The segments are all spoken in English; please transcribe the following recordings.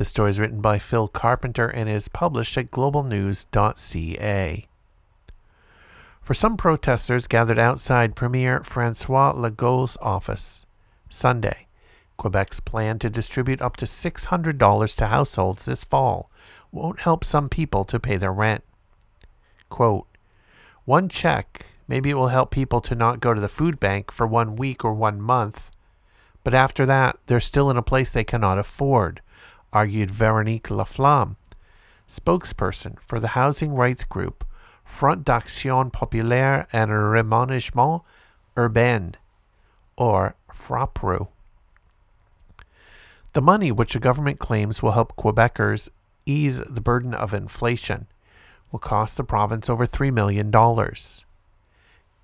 The story is written by Phil Carpenter and is published at globalnews.ca. For some protesters gathered outside Premier Francois Legault's office Sunday, Quebec's plan to distribute up to $600 to households this fall won't help some people to pay their rent. Quote, one check, maybe it will help people to not go to the food bank for one week or one month. But after that, they're still in a place they cannot afford, argued Veronique Laflamme, spokesperson for the housing rights group Front d'Action Populaire et Réaménagement Urbain, or FRAPRU. The money which the government claims will help Quebecers ease the burden of inflation will cost the province over $3 million.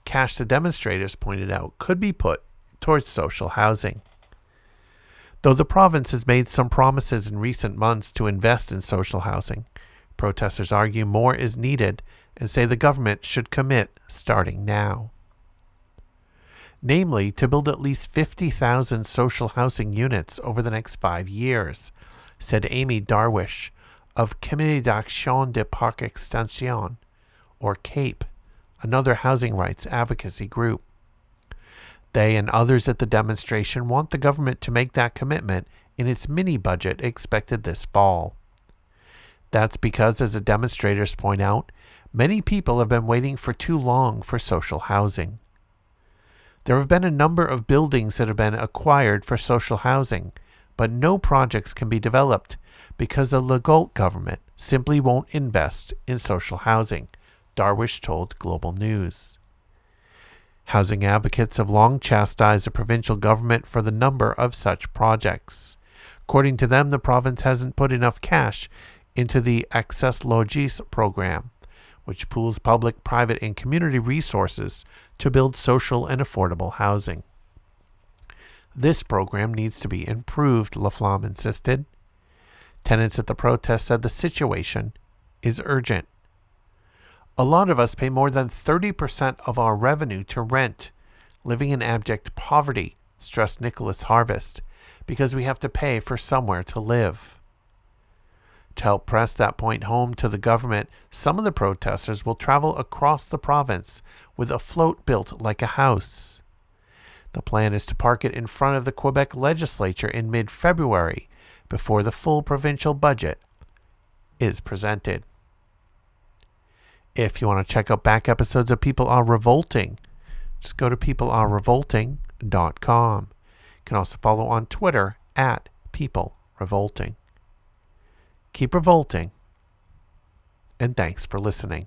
Cash, the demonstrators pointed out, could be put towards social housing. Though the province has made some promises in recent months to invest in social housing, protesters argue more is needed and say the government should commit starting now. Namely, to build at least 50,000 social housing units over the next five years, said Amy Darwish of Comité d'Action de Parc Extension, or CAPE, another housing rights advocacy group. They and others at the demonstration want the government to make that commitment in its mini budget expected this fall. That's because, as the demonstrators point out, many people have been waiting for too long for social housing. There have been a number of buildings that have been acquired for social housing, but no projects can be developed because the Legault government simply won't invest in social housing, Darwish told Global News. Housing advocates have long chastised the provincial government for the number of such projects. According to them, the province hasn't put enough cash into the Access Logis program, which pools public, private, and community resources to build social and affordable housing. This program needs to be improved, Laflamme insisted. Tenants at the protest said the situation is urgent. A lot of us pay more than 30% of our revenue to rent, living in abject poverty, stressed Nicholas Harvest, because we have to pay for somewhere to live. To help press that point home to the government, some of the protesters will travel across the province with a float built like a house. The plan is to park it in front of the Quebec legislature in mid February before the full provincial budget is presented. If you want to check out back episodes of People Are Revolting, just go to peoplearerevolting.com. You can also follow on Twitter at People Revolting. Keep revolting, and thanks for listening.